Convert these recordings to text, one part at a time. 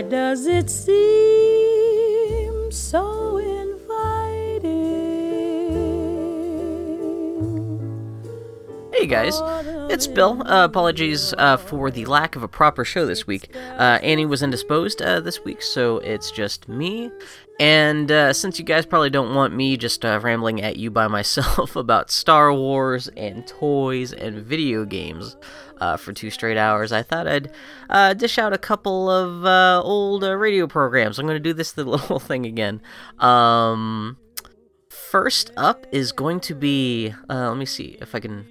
Why does it seem so inviting? Hey guys, it's Bill. Uh, apologies uh, for the lack of a proper show this week. Uh, Annie was indisposed uh, this week, so it's just me. And uh, since you guys probably don't want me just uh, rambling at you by myself about Star Wars and toys and video games uh, for two straight hours, I thought I'd uh, dish out a couple of uh, old uh, radio programs. I'm going to do this little thing again. Um, first up is going to be. let me see if I can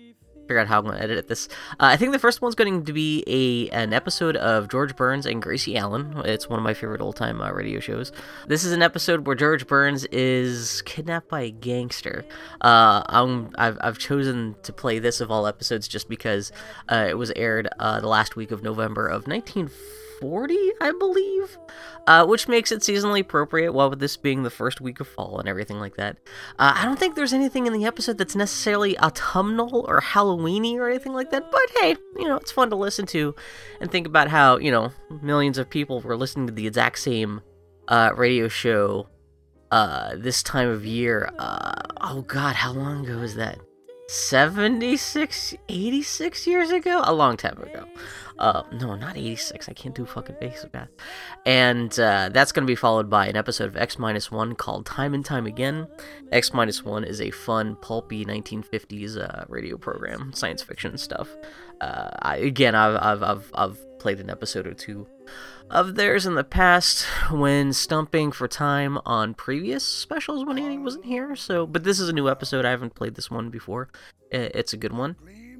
figure out how I'm going to edit this. Uh, I think the first one's going to be a an episode of George Burns and Gracie Allen. It's one of my favorite old time uh, radio shows. This is an episode where George Burns is kidnapped by a gangster. Uh, I'm, I've, I've chosen to play this of all episodes just because uh, it was aired uh, the last week of November of 1940. 40, I believe, uh, which makes it seasonally appropriate, while with this being the first week of fall and everything like that. Uh, I don't think there's anything in the episode that's necessarily autumnal or Halloweeny or anything like that, but hey, you know, it's fun to listen to and think about how, you know, millions of people were listening to the exact same uh, radio show uh, this time of year. Uh, oh god, how long ago was that? 76, 86 years ago? A long time ago. Uh, no, not 86. I can't do fucking basic math. And uh, that's going to be followed by an episode of X Minus One called Time and Time Again. X Minus One is a fun, pulpy 1950s uh, radio program, science fiction stuff. Uh, I, again, I've, I've, I've, I've played an episode or two of theirs in the past when stumping for time on previous specials when Annie wasn't here. So, but this is a new episode. I haven't played this one before. It's a good one.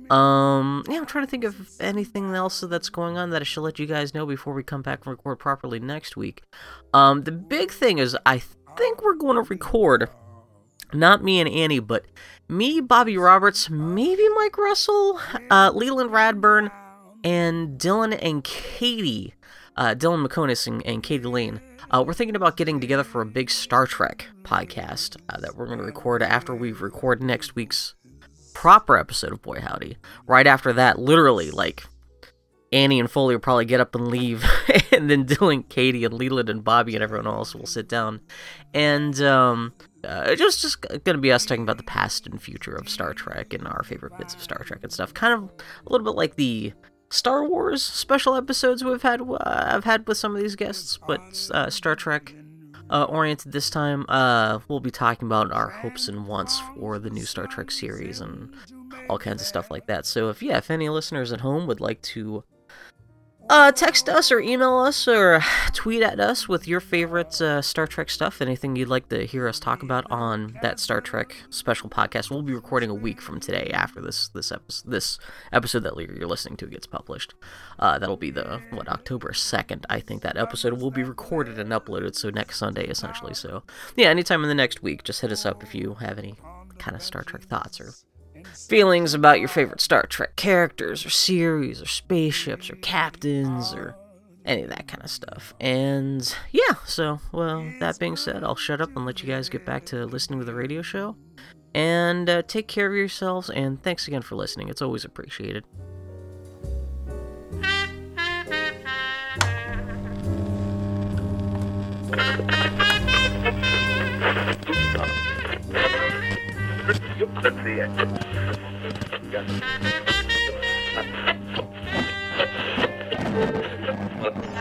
Um, yeah, I'm trying to think of anything else that's going on that I should let you guys know before we come back and record properly next week. Um, the big thing is I think we're going to record not me and Annie, but me, Bobby Roberts, maybe Mike Russell, uh, Leland Radburn, and Dylan and Katie, uh, Dylan McConis and, and Katie Lane. Uh, we're thinking about getting together for a big Star Trek podcast uh, that we're going to record after we record next week's proper episode of Boy Howdy. Right after that, literally, like, Annie and Foley will probably get up and leave, and then Dylan, Katie, and Leland and Bobby and everyone else will sit down, and um, uh, just just gonna be us talking about the past and future of Star Trek and our favorite bits of Star Trek and stuff. Kind of a little bit like the Star Wars special episodes we've had uh, I've had with some of these guests, but uh, Star Trek uh, oriented this time. Uh, we'll be talking about our hopes and wants for the new Star Trek series and all kinds of stuff like that. So if yeah, if any listeners at home would like to uh, text us or email us or tweet at us with your favorite uh, Star Trek stuff, anything you'd like to hear us talk about on that Star Trek special podcast. We'll be recording a week from today after this this episode this episode that you're listening to gets published. Uh, that'll be the what October second. I think that episode will be recorded and uploaded, so next Sunday essentially. So yeah, anytime in the next week, just hit us up if you have any kind of Star Trek thoughts or feelings about your favorite Star Trek characters or series or spaceships or captains or any of that kind of stuff. And yeah, so, well, that being said, I'll shut up and let you guys get back to listening to the radio show. And uh, take care of yourselves, and thanks again for listening. It's always appreciated.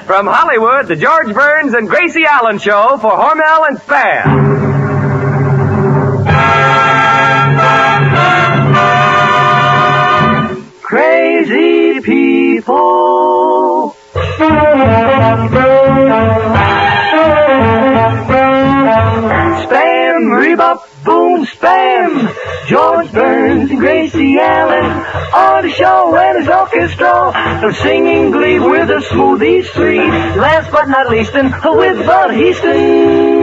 From Hollywood, the George Burns and Gracie Allen Show for Hormel and Spam. Crazy people. Spam, rebop, boom, spam. George Burns and Gracie Allen on the show and his orchestra. They're singing glee with the smoothies three. Last but not least, and with Bud Yes,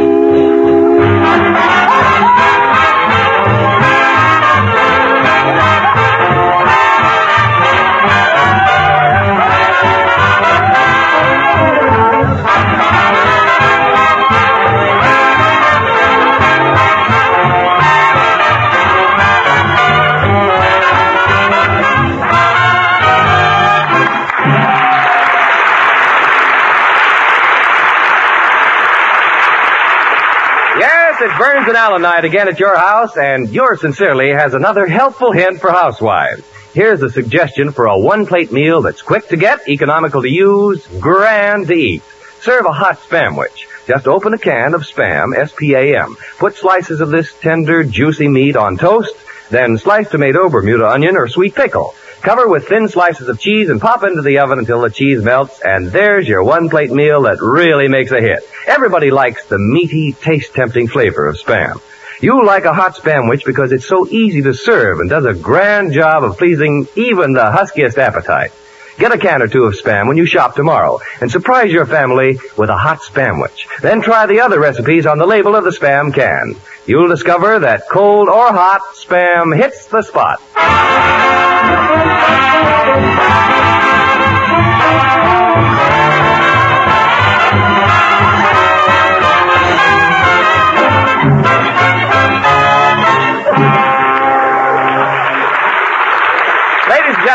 it's Burns and Allen night again at your house, and yours sincerely has another helpful hint for housewives. Here's a suggestion for a one-plate meal that's quick to get, economical to use, grand to eat. Serve a hot spamwich. Just open a can of Spam, S-P-A-M. Put slices of this tender, juicy meat on toast, then slice tomato, Bermuda onion, or sweet pickle. Cover with thin slices of cheese and pop into the oven until the cheese melts, and there's your one-plate meal that really makes a hit. Everybody likes the meaty, taste-tempting flavor of Spam. You like a hot Spamwich because it's so easy to serve and does a grand job of pleasing even the huskiest appetite. Get a can or two of Spam when you shop tomorrow and surprise your family with a hot Spamwich. Then try the other recipes on the label of the Spam can. You'll discover that cold or hot Spam hits the spot.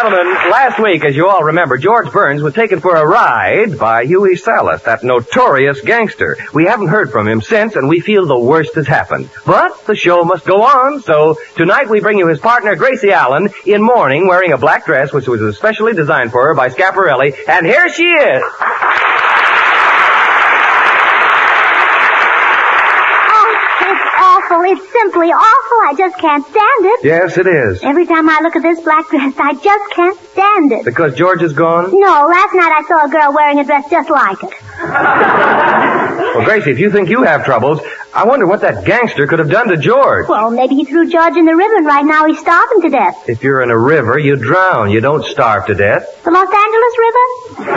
Gentlemen, last week, as you all remember, George Burns was taken for a ride by Huey Salas, that notorious gangster. We haven't heard from him since, and we feel the worst has happened. But the show must go on, so tonight we bring you his partner, Gracie Allen, in mourning, wearing a black dress which was especially designed for her by Schiaparelli, and here she is! Oh, it's awful. It's simply awful. I just can't stand it. Yes, it is. Every time I look at this black dress, I just can't stand it. Because George is gone? No, last night I saw a girl wearing a dress just like it. Well, Gracie, if you think you have troubles, I wonder what that gangster could have done to George. Well, maybe he threw George in the river and right now he's starving to death. If you're in a river, you drown. You don't starve to death. The Los Angeles River?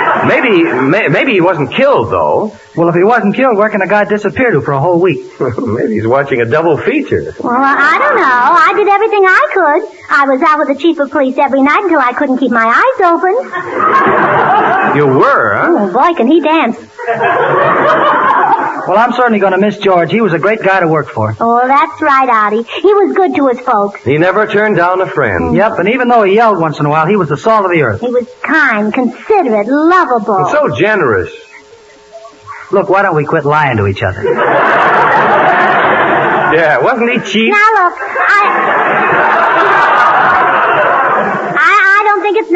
Maybe, may, maybe he wasn't killed, though. Well, if he wasn't killed, where can a guy disappear to for a whole week? maybe he's watching a double feature. Well, I don't know. I did everything I could. I was out with the chief of police every night until I couldn't keep my eyes open. You were, huh? Oh, boy, can he dance. Well, I'm certainly going to miss George. He was a great guy to work for. Oh, that's right, Artie. He was good to his folks. He never turned down a friend. Mm. Yep, and even though he yelled once in a while, he was the salt of the earth. He was kind, considerate, lovable. And so generous. Look, why don't we quit lying to each other? Yeah, wasn't he cheap? Now look, I... I, I don't think it's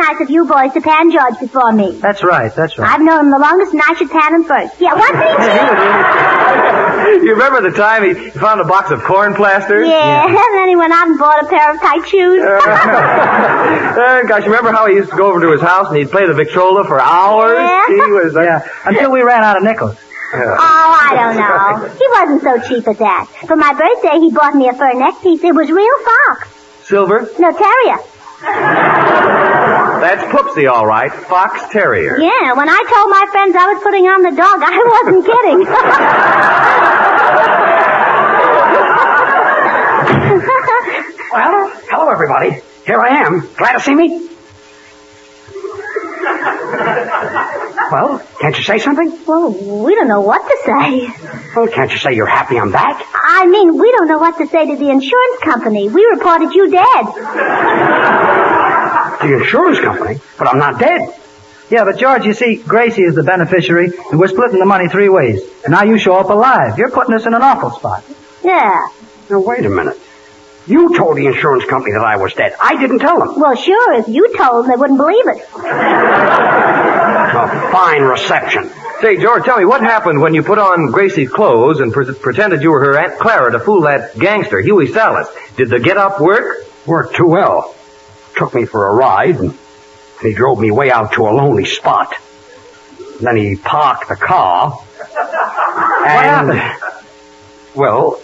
nice of you boys to pan George before me. That's right, that's right. I've known him the longest and I should pan him first. Yeah, wasn't he cheap? You remember the time he found a box of corn plasters? Yeah, and then he went out and bought a pair of tight shoes. Uh, gosh, you remember how he used to go over to his house and he'd play the Victrola for hours? Yeah. He was, uh, Yeah, until we ran out of nickels. Oh, I don't know. He wasn't so cheap at that. For my birthday, he bought me a fur neck piece. It was real fox. Silver? No, terrier. That's Poopsie, all right. Fox Terrier. Yeah, when I told my friends I was putting on the dog, I wasn't kidding. Well, hello everybody. Here I am. Glad to see me? Well, can't you say something? well, we don't know what to say. Well, can't you say you're happy I'm back? I mean, we don't know what to say to the insurance company. We reported you dead. The insurance company? But I'm not dead. Yeah, but George, you see, Gracie is the beneficiary, and we're splitting the money three ways. And now you show up alive. You're putting us in an awful spot. Yeah. Now, wait a minute. You told the insurance company that I was dead. I didn't tell them. Well, sure, if you told them, they wouldn't believe it. A fine reception. Say, George, tell me, what happened when you put on Gracie's clothes and pre- pretended you were her Aunt Clara to fool that gangster, Huey Salas? Did the get-up work? Worked too well. Took me for a ride, and he drove me way out to a lonely spot. Then he parked the car. And, happened? Well,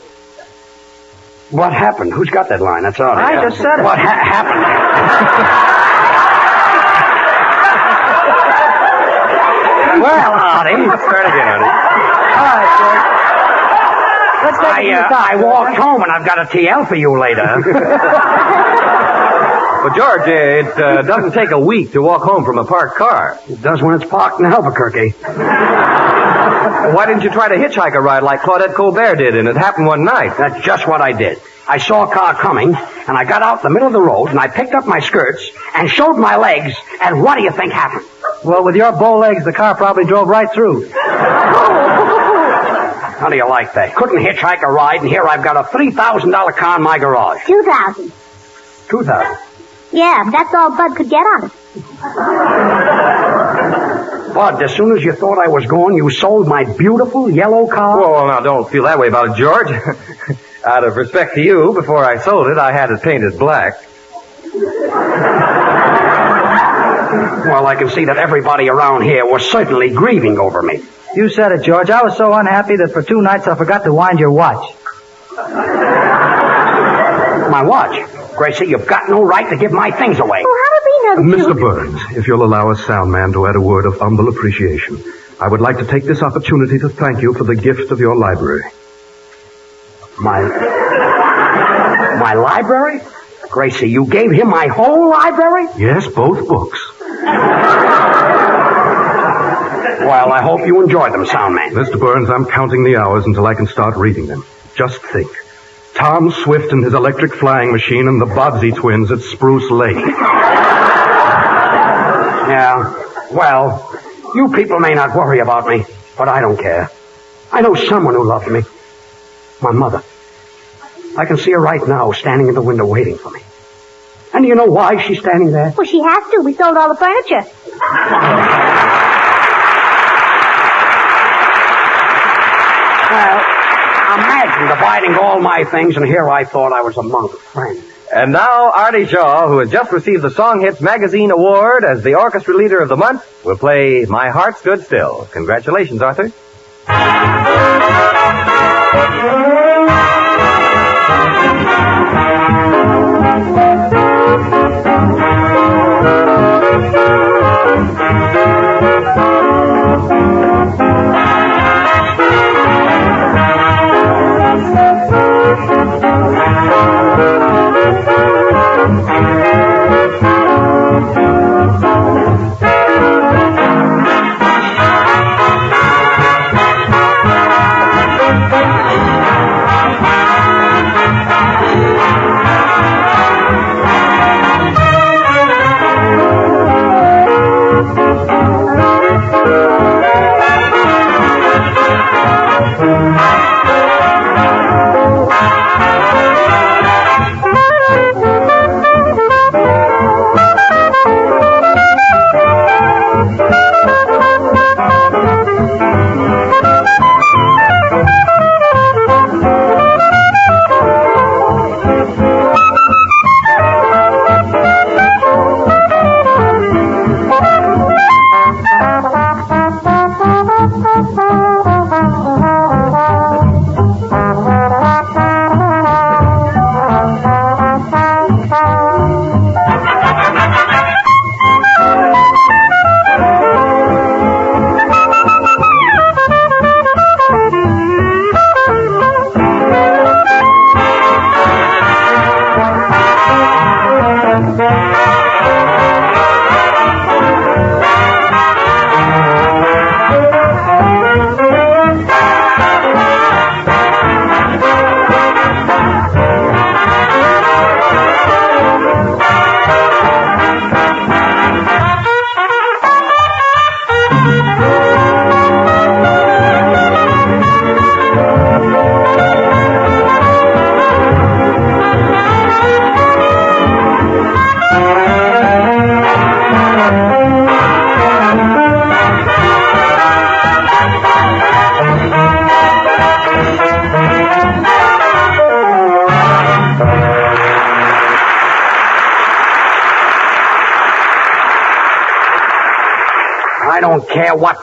what happened? Who's got that line? That's all. I just said it. What ha- happened? well, Artie. Start again, honey. All right, George. Let's take I, it to the uh, top. I walked home and I've got a TL for you later. Well, George, it uh, doesn't take a week to walk home from a parked car. it does when it's parked in Albuquerque. Why didn't you try to hitchhike a ride like Claudette Colbert did, and it happened one night? That's just what I did. I saw a car coming, and I got out in the middle of the road, and I picked up my skirts and showed my legs, and what do you think happened? Well, with your bow legs, the car probably drove right through. How do you like that? Couldn't hitchhike a ride, and here I've got a $3,000 car in my garage. Two thousand. 2000 Yeah, that's all Bud could get on it. Bud, as soon as you thought I was gone, you sold my beautiful yellow car? Well, now don't feel that way about it, George. Out of respect to you, before I sold it, I had it painted black. Well, I can see that everybody around here was certainly grieving over me. You said it, George. I was so unhappy that for two nights I forgot to wind your watch. My watch. Gracie, you've got no right to give my things away. Well, how did we know that Mr. Burns, if you'll allow a sound man to add a word of humble appreciation, I would like to take this opportunity to thank you for the gift of your library. My. My library? Gracie, you gave him my whole library? Yes, both books. Well, I hope you enjoyed them, sound man. Mr. Burns, I'm counting the hours until I can start reading them. Just think. Tom Swift and his electric flying machine and the Bobbsey twins at Spruce Lake. Yeah. Well, you people may not worry about me, but I don't care. I know someone who loves me. My mother. I can see her right now standing in the window waiting for me. And do you know why she's standing there? Well, she has to. We sold all the furniture. Well, imagine dividing all my things, and here I thought I was among friends. And now, Artie Shaw, who has just received the Song Hits Magazine Award as the orchestra leader of the month, will play My Heart Stood Still. Congratulations, Arthur.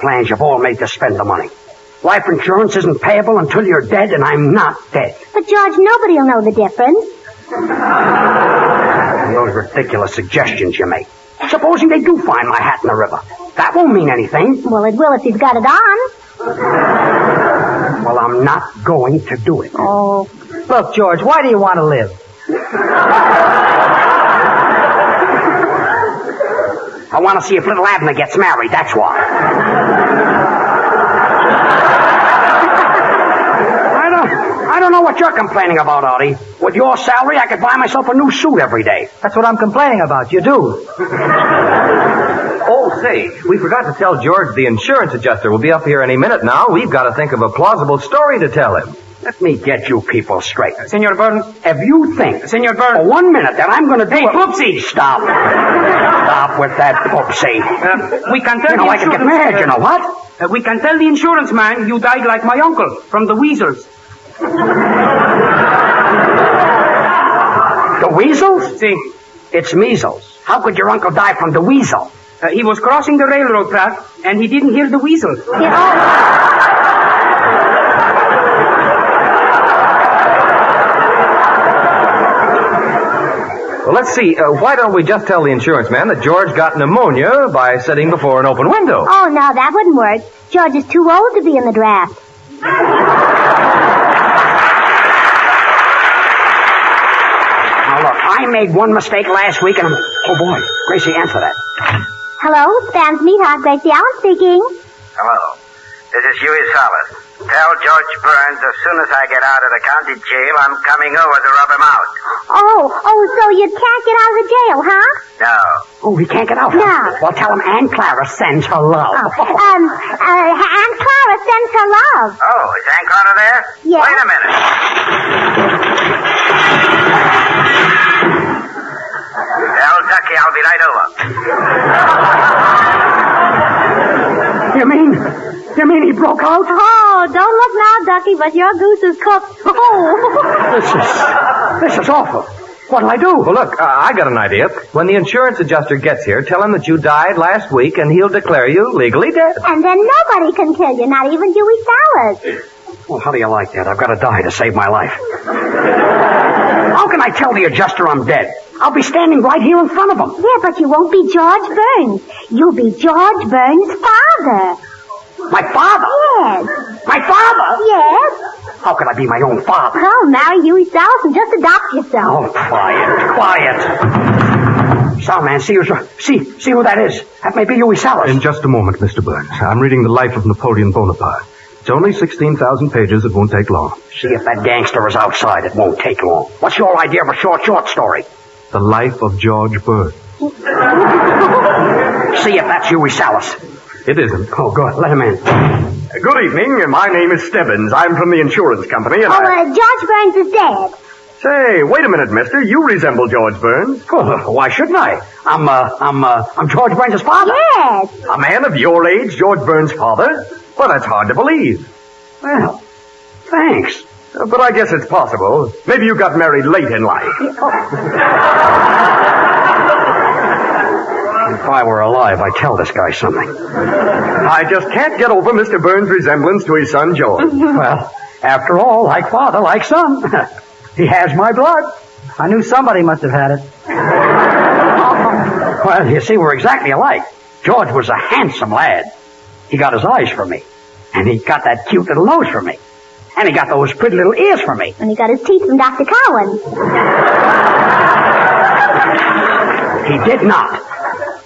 Plans you've all made to spend the money. Life insurance isn't payable until you're dead, and I'm not dead. But, George, nobody will know the difference. And those ridiculous suggestions you make. Supposing they do find my hat in the river. That won't mean anything. Well, it will if he's got it on. Well, I'm not going to do it. Oh. Look, George, why do you want to live? I want to see if little Abner gets married, that's why. I don't, I don't know what you're complaining about, Artie. With your salary, I could buy myself a new suit every day. That's what I'm complaining about. You do. Oh, say, we forgot to tell George the insurance adjuster will be up here any minute now. We've got to think of a plausible story to tell him. Let me get you people straight. Senor Burton? If you think Senor Burton? for one minute that I'm going to do Hey, a... Poopsie! Stop. Stop with that poopsie. uh, we can tell You know, the I can get insurance- mad, you know what? Uh, we can tell the insurance man you died like my uncle from the weasels. The weasels? See, It's measles. How could your uncle die from the weasel? uh, he was crossing the railroad track and he didn't hear the weasel. Well, let's see. Uh, why don't we just tell the insurance man that George got pneumonia by sitting before an open window? Oh, no, that wouldn't work. George is too old to be in the draft. Now, look, I made one mistake last week and I'm... Oh, boy. Gracie, answer that. Hello, Sam's Meatheart, Gracie Allen speaking. Hello. This is Huey Salas. Tell George Burns as soon as I get out of the county jail, I'm coming over to rub him out. Oh, oh, so you can't get out of the jail, huh? No. Oh, he can't get out. No. huh? Well, tell him Aunt Clara sends her love. Oh, um, uh, Aunt Clara sends her love. Oh, is Aunt Clara there? Yes. Wait a minute. Tell Ducky I'll be right over. You mean... You mean he broke out? Oh, don't look now, Ducky, but your goose is cooked. Oh. This is... This is awful. What'll I do? Well, look, uh, I got an idea. When the insurance adjuster gets here, tell him that you died last week and he'll declare you legally dead. and then nobody can kill you, not even Dewey Salas. Well, how do you like that? I've got to die to save my life. How can I tell the adjuster I'm dead? I'll be standing right here in front of him. Yeah, but you won't be George Burns. You'll be George Burns' father. My father? Yes. My father? Yes. How could I be my own father? I'll marry you, Salas and just adopt yourself. Oh, quiet, quiet. Soundman, see who's, see, see who that is. That may be Huey Salas. In just a moment, Mr. Burns. I'm reading the life of Napoleon Bonaparte. It's only 16,000 pages. It won't take long. See if that gangster is outside. It won't take long. What's your idea of a short, short story? The life of George Burns. See if that's Huey Salas. It isn't. Oh, go good. Let him in. Good evening. My name is Stebbins. I'm from the insurance company, and Oh, I... uh, George Burns is dead. Say, wait a minute, mister. You resemble George Burns. Oh, why shouldn't I? I'm, uh, I'm, uh, I'm George Burns' father. Yes. A man of your age, George Burns' father? Well, that's hard to believe. Well, thanks. Uh, But I guess it's possible. Maybe you got married late in life. If I were alive, I'd tell this guy something. I just can't get over Mr. Burns' resemblance to his son, George. Well, after all, like father, like son. he has my blood. I knew somebody must have had it. Well, you see, we're exactly alike. George was a handsome lad. He got his eyes from me. And he got that cute little nose from me. And he got those pretty little ears from me. And he got his teeth from Dr. Cowan. He did not.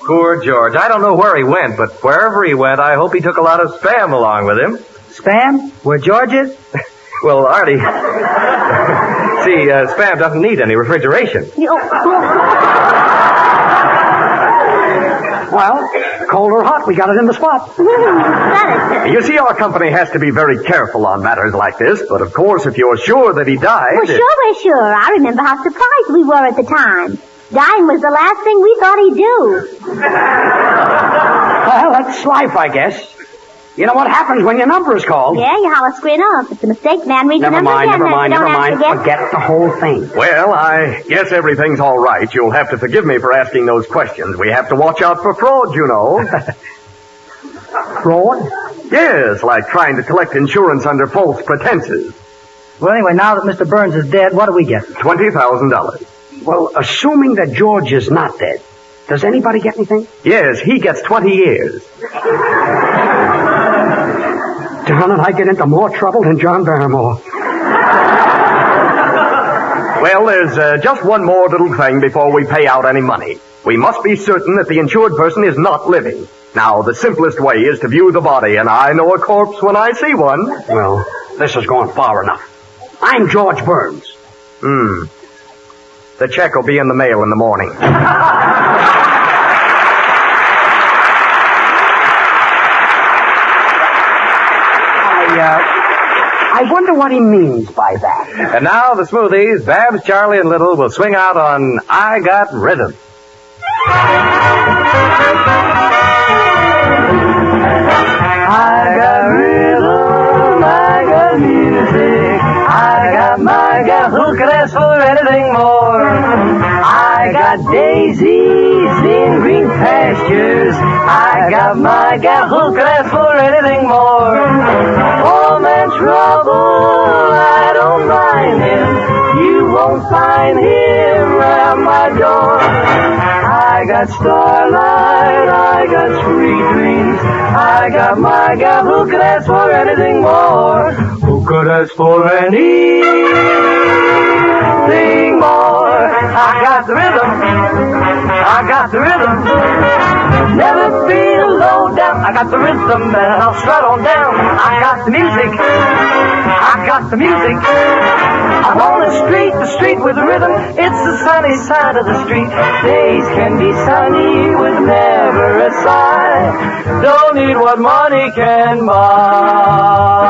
Poor George. I don't know where he went, but wherever he went, I hope he took a lot of spam along with him. Spam? Where George is? Well, Artie. See, uh, spam doesn't need any refrigeration. Well, cold or hot, we got it in the spot. You see, our company has to be very careful on matters like this, but of course, if you're sure that he died... Well, sure, we're sure. I remember how surprised we were at the time. Dying was the last thing we thought he'd do. Well, that's life, I guess. You know what happens when your number is called? Yeah, you holler screen off. It's a mistake, man. Read Never the number mind, again. never then mind, you never don't have mind. to forget. Forget the whole thing. Well, I guess everything's all right. You'll have to forgive me for asking those questions. We have to watch out for fraud, you know. Fraud? yes, like trying to collect insurance under false pretenses. Well, anyway, now that Mr. Burns is dead, what do we get? $20,000. Well, assuming that George is not dead, does anybody get anything? Yes, he gets 20 years. Darn it, I get into more trouble than John Barrymore. Well, there's uh, just one more little thing before we pay out any money. We must be certain that the insured person is not living. Now, the simplest way is to view the body, and I know a corpse when I see one. Well, this has gone far enough. I'm George Burns. Hmm. The check will be in the mail in the morning. Uh, I, wonder what he means by that. And now the smoothies, Babs, Charlie, and Little will swing out on I Got Rhythm. Green I got my who ask for anything more. Oh man, trouble, I don't mind him, you won't find him around my door. I got starlight, I got sweet dreams. I got my gal who ask for anything more. Who could ask for anything more? I got the rhythm. I got the rhythm. Never feel low down. I got the rhythm and I'll strut on down. I got the music. I got the music. I'm on the street, the street with the rhythm. It's the sunny side of the street. Days can be sunny with never a sigh. Don't need what money can buy.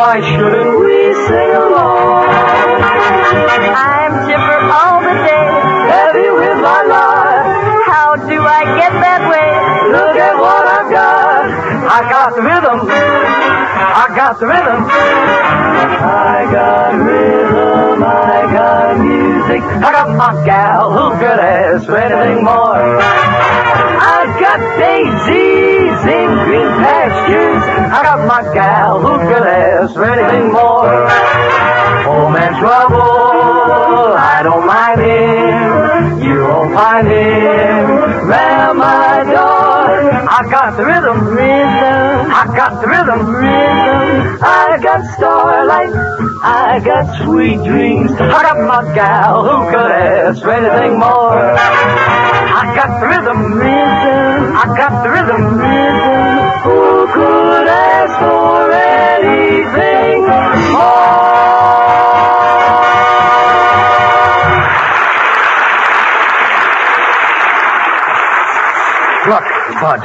Why shouldn't we sing along? I'm chipper all the day, heavy with my life. How do I get that way? Look at what I've got. I got the rhythm. I got the rhythm. I got rhythm. I got music. I got my gal who could ask for anything more. I got daisies in green pastures. I got my gal who could ask for anything more. Home and trouble, I don't mind him. You won't find him round my door. I got the rhythm, rhythm. I got the rhythm, rhythm. I got starlight. I got sweet dreams. I got my gal who could ask for anything more. Got the rhythm, rhythm. I got the rhythm, rhythm. Who could ask for anything Look, Bud,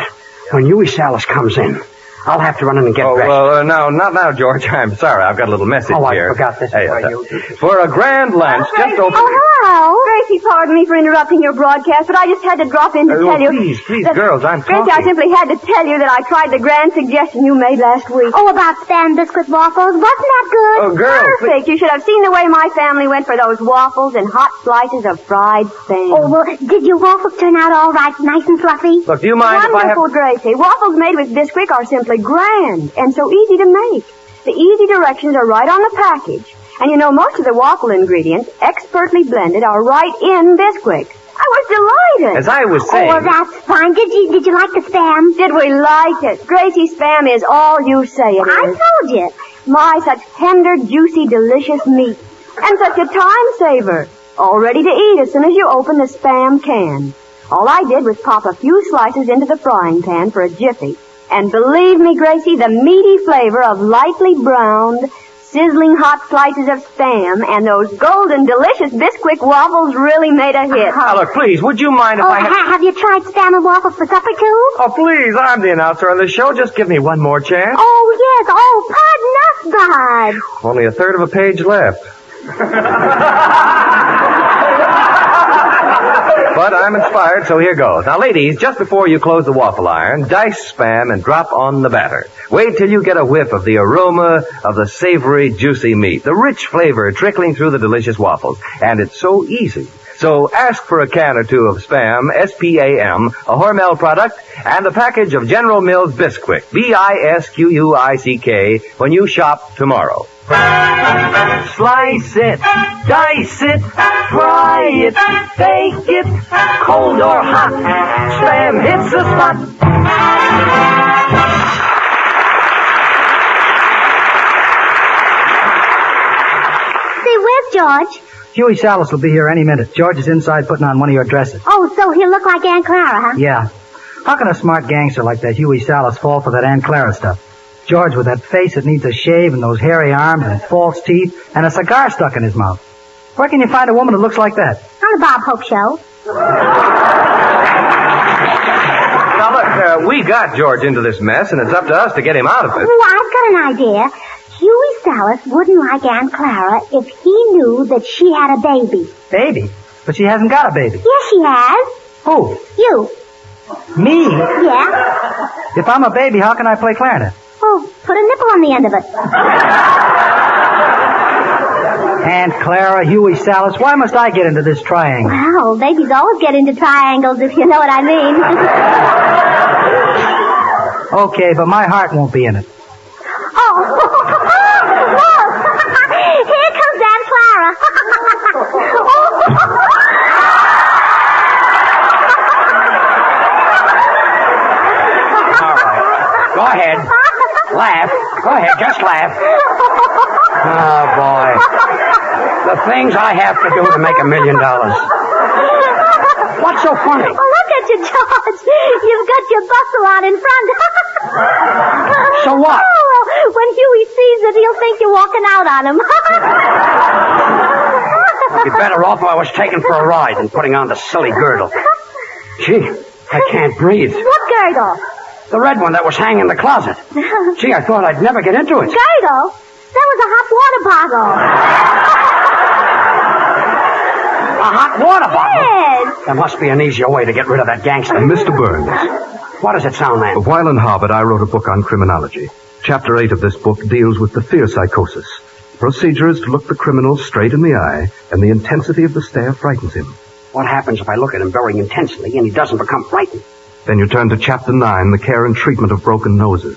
when Huey Salas comes in, I'll have to run in and get Oh, dressed. well, uh, no, not now, George. I'm sorry. I've got a little message Oh, I forgot this Hey, for uh, you. For a grand lunch, just open. Oh, hello. Gracie, pardon me for interrupting your broadcast, but I just had to drop in to Uh, tell well, you. please, please, that- girls, I'm Gracie, I simply had to tell you that I tried the grand suggestion you made last week. Oh, about spam biscuit waffles. Wasn't that good? Oh, girls, please. Perfect. You should have seen the way my family went for those waffles and hot slices of fried spam. Oh, well, did your waffles turn out all right, nice and fluffy? Look, do you mind if I have... Wonderful, Gracie. Waffles made with Bisquick are simply grand and so easy to make. The easy directions are right on the package. And you know, most of the waffle ingredients, expertly blended, are right in Bisquick. I was delighted. As I was Oh, saying... well, that's fine. Did you, did you like the spam? Did we like it? Gracie Spam is all you say it I is. told you. My, such tender, juicy, delicious meat. And such a time saver. All ready to eat as soon as you open the Spam can. All I did was pop a few slices into the frying pan for a jiffy. And believe me, Gracie, the meaty flavor of lightly browned, sizzling hot slices of Spam and those golden, delicious Bisquick waffles really made a hit. Uh, now, look, please, would you mind if Oh, I... had- ha- have you tried spam and waffles for supper, too? Oh, please, I'm the announcer on the show. Just give me one more chance. Oh, yes. Oh, pardon us, Bud. Only a third of a page left. But I'm inspired, so here goes. Now, ladies, just before you close the waffle iron, dice spam and drop on the batter. Wait till you get a whiff of the aroma of the savory, juicy meat, the rich flavor trickling through the delicious waffles. And it's so easy. So ask for a can or two of Spam, S-P-A-M, a Hormel product, and a package of General Mills Bisquick, B-I-S-Q-U-I-C-K, when you shop tomorrow. Slice it, dice it, fry it, bake it, cold or hot. Spam hits the spot. Say, where's George? Huey Salas will be here any minute. George is inside putting on one of your dresses. Oh, so he'll look like Aunt Clara, huh? Yeah. How can a smart gangster like that Huey Salas fall for that Aunt Clara stuff? George with that face that needs a shave and those hairy arms and false teeth and a cigar stuck in his mouth. Where can you find a woman that looks like that? On the Bob Hope Show. Now look, uh, we got George into this mess, and it's up to us to get him out of it. Oh, I've got an idea. Huey Salas wouldn't like Aunt Clara if he knew that she had a baby. Baby? But she hasn't got a baby. Yes, she has. Who? You. Me? Yeah? If I'm a baby, how can I play clarinet? Oh, put a nipple on the end of it. Aunt Clara, Huey Salas, why must I get into this triangle? Well, babies always get into triangles, if you know what I mean. Okay, but my heart won't be in it. oh, look! Here comes Aunt All right. Go ahead. Laugh. Go ahead. Just laugh. Oh, boy. The things I have to do to make a million dollars. What's so funny? Oh, look at you, George. You've got your bustle on in front. So what? Oh, when Huey sees it, he'll think you're walking out on him. I'd be better off if I was taken for a ride than putting on the silly girdle. Gee, I can't breathe. what girdle? The red one that was hanging in the closet. Gee, I thought I'd never get into it. Girdle? That was a hot water bottle. A hot water bottle? Yes. There must be an easier way to get rid of that gangster. Uh, Mr. Burns, What does it sound, like? while in Harvard, I wrote a book on criminology. Chapter 8 of this book deals with the fear psychosis. The procedure is to look the criminal straight in the eye, and the intensity of the stare frightens him. What happens if I look at him very intensely and he doesn't become frightened? Then you turn to Chapter 9, the care and treatment of broken noses.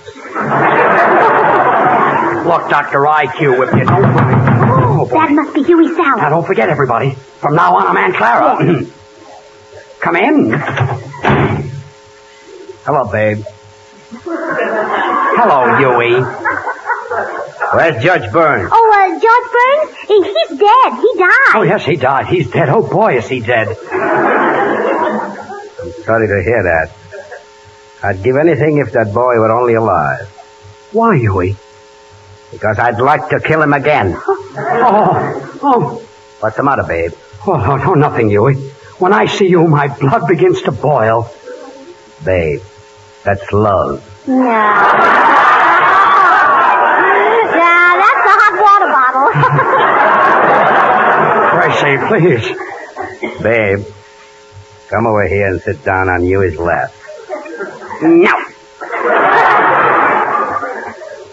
Look, Dr. IQ, if you don't... Oh, boy. That must be Huey Now, don't forget, everybody. From now on, I'm Aunt Clara. Come in. Hello, babe. Hello, Huey. Where's Judge Burns? Oh, uh, George Burns? He, he's dead. He died. Oh, yes, he died. He's dead. Oh, boy, is he dead. I'm sorry to hear that. I'd give anything if that boy were only alive. Why, Huey? Because I'd like to kill him again. Oh, oh. What's the matter, babe? Oh, no, no, nothing, Huey. When I see you, my blood begins to boil. Babe, that's love. Now, that's a hot water bottle. Gracie, please. Babe, come over here and sit down on Huey's lap. No.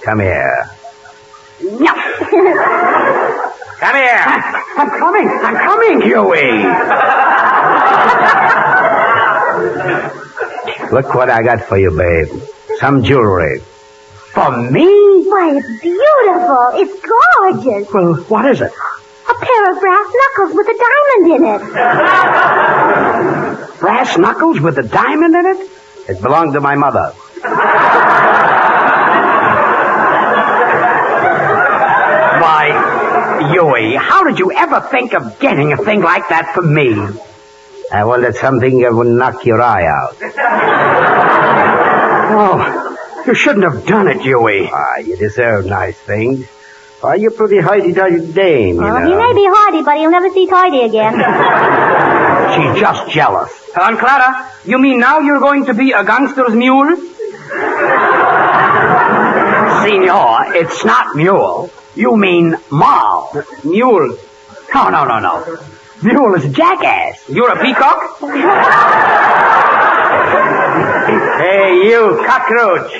Come here. No. Come here. I'm coming. I'm coming, Huey. Look what I got for you, babe. Some jewelry. For me? Why, it's beautiful. It's gorgeous. Well, what is it? A pair of brass knuckles with a diamond in it. Brass knuckles with a diamond in it? It belonged to my mother. Why, Huey, how did you ever think of getting a thing like that for me? I wanted something that would knock your eye out. Oh, you shouldn't have done it, Huey. Ah, you deserve nice things. Why, you're pretty hardy-tidy dame, you Well, know. he may be hardy, but he'll never see tidy again. She's just jealous. Aunt Clara, you mean now you're going to be a gangster's mule? Senor, it's not mule. You mean mal. Mule. No, no, no, no. Mule is jackass. You're a peacock? Hey, you cockroach.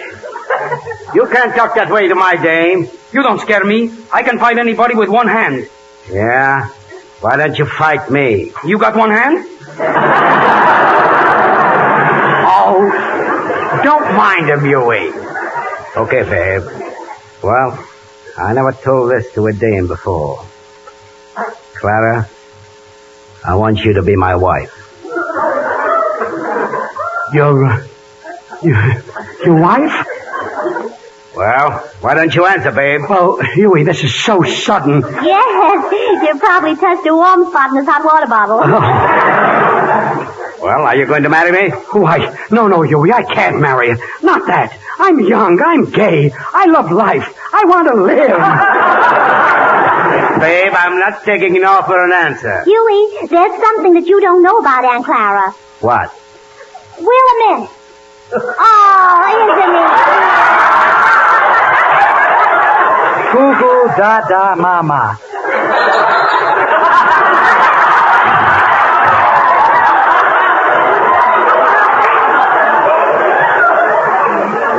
You can't talk that way to my dame. You don't scare me. I can fight anybody with one hand. Yeah? Why don't you fight me? You got one hand? Oh, don't mind him, Huey. Okay, babe. Well, I never told this to a dame before. Clara, I want you to be my wife. Your, uh, your, your wife? Well, why don't you answer, babe? Well, Huey, this is so sudden. yes, you probably touched a warm spot in this hot water bottle. Oh. Well, are you going to marry me? Oh, why, no, no, Huey, I can't marry you. Not that. I'm young. I'm gay. I love life. I want to live. Babe, I'm not taking no for an answer. Huey, there's something that you don't know about Aunt Clara. What? Wheel him in. Oh, isn't he? Goo goo da da mama.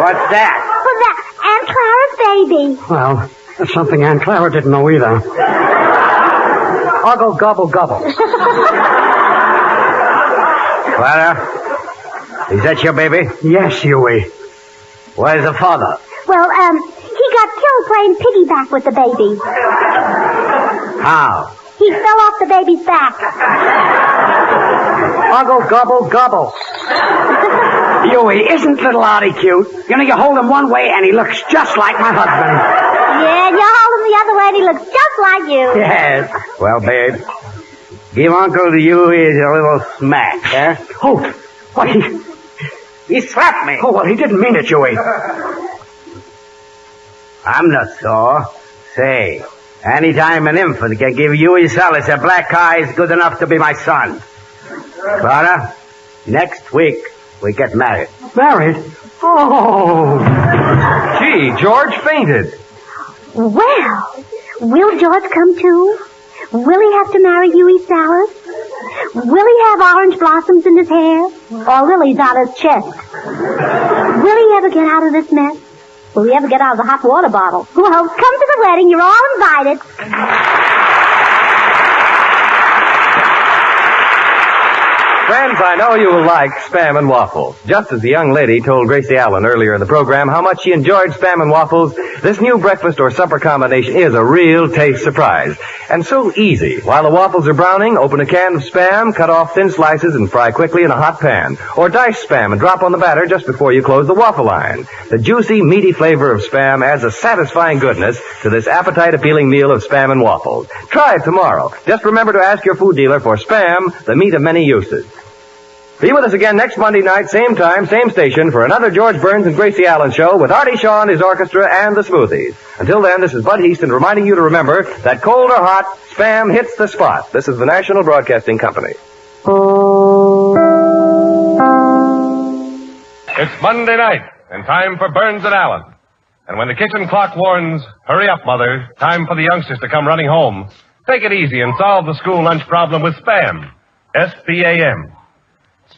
What's that? Well, that Aunt Clara's baby. Well, that's something Aunt Clara didn't know either. Uggle gobble gobble. Clara? Is that your baby? Yes, Huey. Where's the father? Well, um, he got killed playing piggyback with the baby. How? He fell off the baby's back. Uggle gobble gobble. Huey, isn't little Artie cute? You know, you hold him one way and he looks just like my husband. Yeah, you hold him the other way and he looks just like you. Yes. Well, babe, give Uncle to Huey a little smack, huh? Oh, what he... He slapped me. Oh, well, he didn't mean it, Huey. I'm not sore. Say, anytime an infant can give Huey Salas a black eye is good enough to be my son. Clara, next week we get married. Married? Oh. Gee, George fainted. Well, will George come too? Will he have to marry Huey Salas? Will he have orange blossoms in his hair? Or lilies on his chest? Will he ever get out of this mess? Will he ever get out of the hot water bottle? Well, come to the wedding. You're all invited. Friends, I know you will like Spam and Waffles. Just as the young lady told Gracie Allen earlier in the program how much she enjoyed Spam and Waffles, this new breakfast or supper combination is a real taste surprise. And so easy. While the waffles are browning, open a can of Spam, cut off thin slices, and fry quickly in a hot pan. Or dice Spam and drop on the batter just before you close the waffle iron. The juicy, meaty flavor of Spam adds a satisfying goodness to this appetite-appealing meal of Spam and Waffles. Try it tomorrow. Just remember to ask your food dealer for Spam, the meat of many uses. Be with us again next Monday night, same time, same station, for another George Burns and Gracie Allen show with Artie Shaw and his orchestra and the Smoothies. Until then, this is Bud Easton reminding you to remember that cold or hot, spam hits the spot. This is the National Broadcasting Company. It's Monday night, and time for Burns and Allen. And when the kitchen clock warns, hurry up, Mother, time for the youngsters to come running home, take it easy and solve the school lunch problem with Spam. S-P-A-M.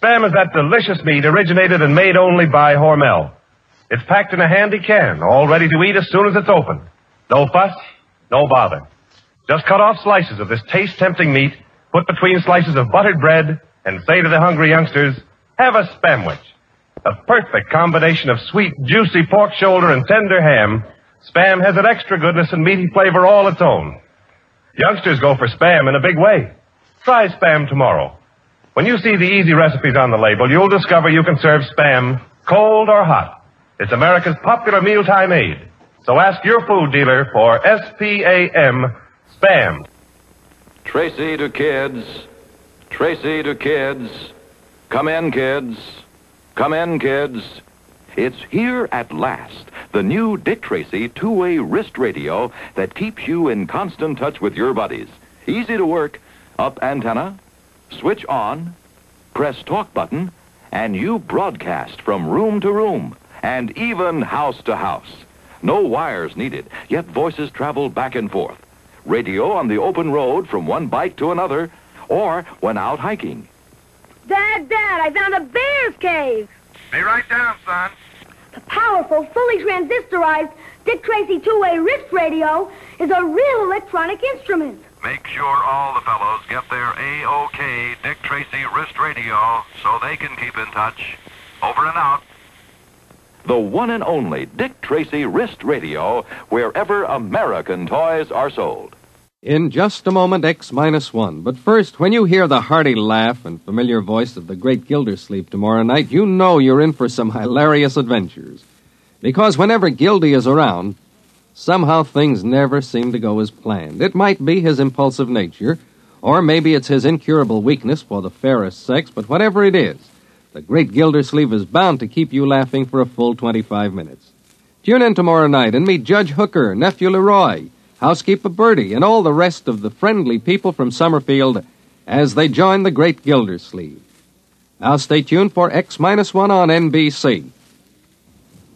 Spam is that delicious meat originated and made only by Hormel. It's packed in a handy can, all ready to eat as soon as it's open. No fuss, no bother. Just cut off slices of this taste-tempting meat, put between slices of buttered bread, and say to the hungry youngsters, have a Spamwich. A perfect combination of sweet, juicy pork shoulder and tender ham. Spam has an extra goodness and meaty flavor all its own. Youngsters go for Spam in a big way. Try Spam tomorrow. When you see the easy recipes on the label, you'll discover you can serve Spam cold or hot. It's America's popular mealtime aid. So ask your food dealer for S-P-A-M, Spam. Tracy to kids. Tracy to kids. Come in, kids. Come in, kids. It's here at last. The new Dick Tracy two-way wrist radio that keeps you in constant touch with your buddies. Easy to work. Up antenna, switch on, press talk button, and you broadcast from room to room and even house to house. No wires needed, yet voices travel back and forth. Radio on the open road from one bike to another, or when out hiking. Dad, Dad, I found a bear's cave. Be right down, son. The powerful, fully transistorized Dick Tracy two-way wrist radio is a real electronic instrument. Make sure all the fellows get their A-OK Dick Tracy wrist radio so they can keep in touch. Over and out. The one and only Dick Tracy wrist radio wherever American toys are sold. In just a moment, X minus one. But first, when you hear the hearty laugh and familiar voice of the great Gildersleeve tomorrow night, you know you're in for some hilarious adventures. Because whenever Gildy is around, somehow things never seem to go as planned. It might be his impulsive nature, or maybe it's his incurable weakness for the fairest sex, but whatever it is, the great Gildersleeve is bound to keep you laughing for a full 25 minutes. Tune in tomorrow night and meet Judge Hooker, Nephew Leroy, Housekeeper Bertie, and all the rest of the friendly people from Summerfield as they join the great Gildersleeve. Now stay tuned for X minus one on NBC.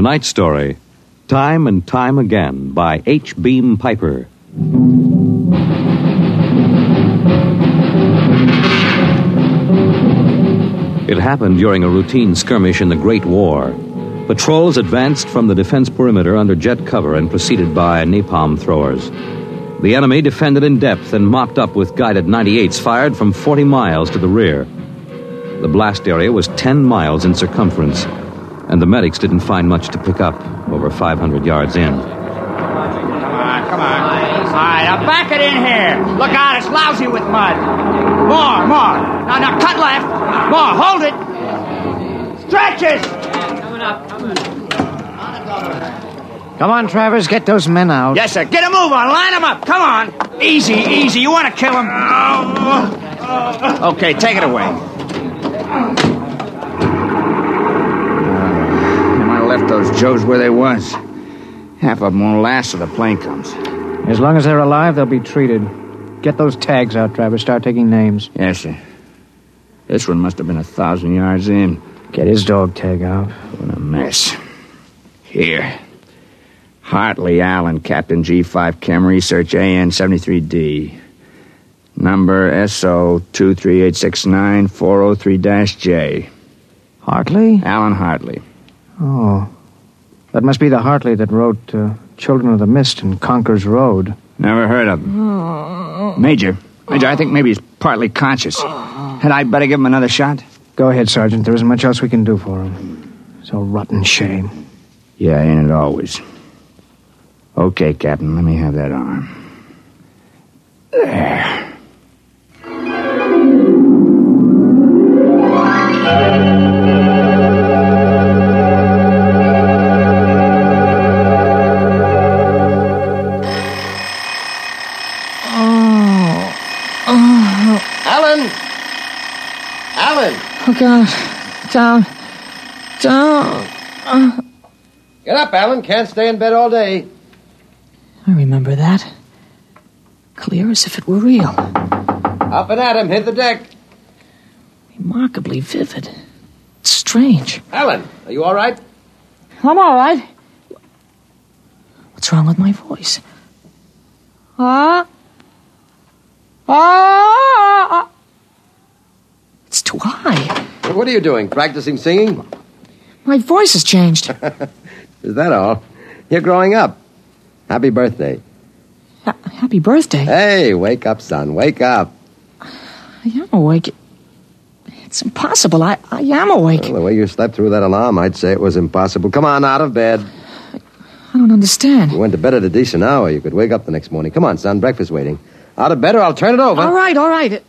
Tonight's story Time and Time Again by H. Beam Piper. It happened during a routine skirmish in the Great War. Patrols advanced from the defense perimeter under jet cover and preceded by napalm throwers. The enemy defended in depth and mopped up with guided 98s fired from 40 miles to the rear. The blast area was 10 miles in circumference, and the medics didn't find much to pick up over 500 yards in. Come on, come on. All right, now back it in here. Look out, it's lousy with mud. More, more. Now, now, cut left. More, hold it. Stretches. Coming up, coming. Come on, Travers, get those men out. Yes, sir. Get a move on. Line them up. Come on. Easy, easy. You want to kill him? Oh. Okay, take it away. They might have left those Joes where they was. Half of them won't last till the plane comes. As long as they're alive, they'll be treated. Get those tags out, driver. Start taking names. Yes, sir. This one must have been a thousand yards in. Get his dog tag out. What a mess. Here. Hartley Allen, Captain G5 Chem Research AN 73D. Number SO 23869 403 J. Hartley? Allen Hartley. Oh. That must be the Hartley that wrote uh, Children of the Mist and Conqueror's Road. Never heard of him. Major. Major, I think maybe he's partly conscious. Had I better give him another shot? Go ahead, Sergeant. There isn't much else we can do for him. It's a rotten shame. Yeah, ain't it always? Okay, Captain, let me have that arm. There. Oh. Oh, God. Down. Down. Uh, Get up, Alan. Can't stay in bed all day. I remember that. Clear as if it were real. Up and at him. Hit the deck. Remarkably vivid. It's Strange. Alan, are you all right? I'm all right. What's wrong with my voice? Ah. Ah. It's high. What are you doing? Practicing singing? My voice has changed. Is that all? You're growing up. Happy birthday. Ha- happy birthday. Hey, wake up, son. Wake up. I am awake. It's impossible. I, I am awake. Well, the way you slept through that alarm, I'd say it was impossible. Come on, out of bed. I don't understand. You went to bed at a decent hour. You could wake up the next morning. Come on, son. Breakfast waiting. Out of bed or I'll turn it over. All right, all right.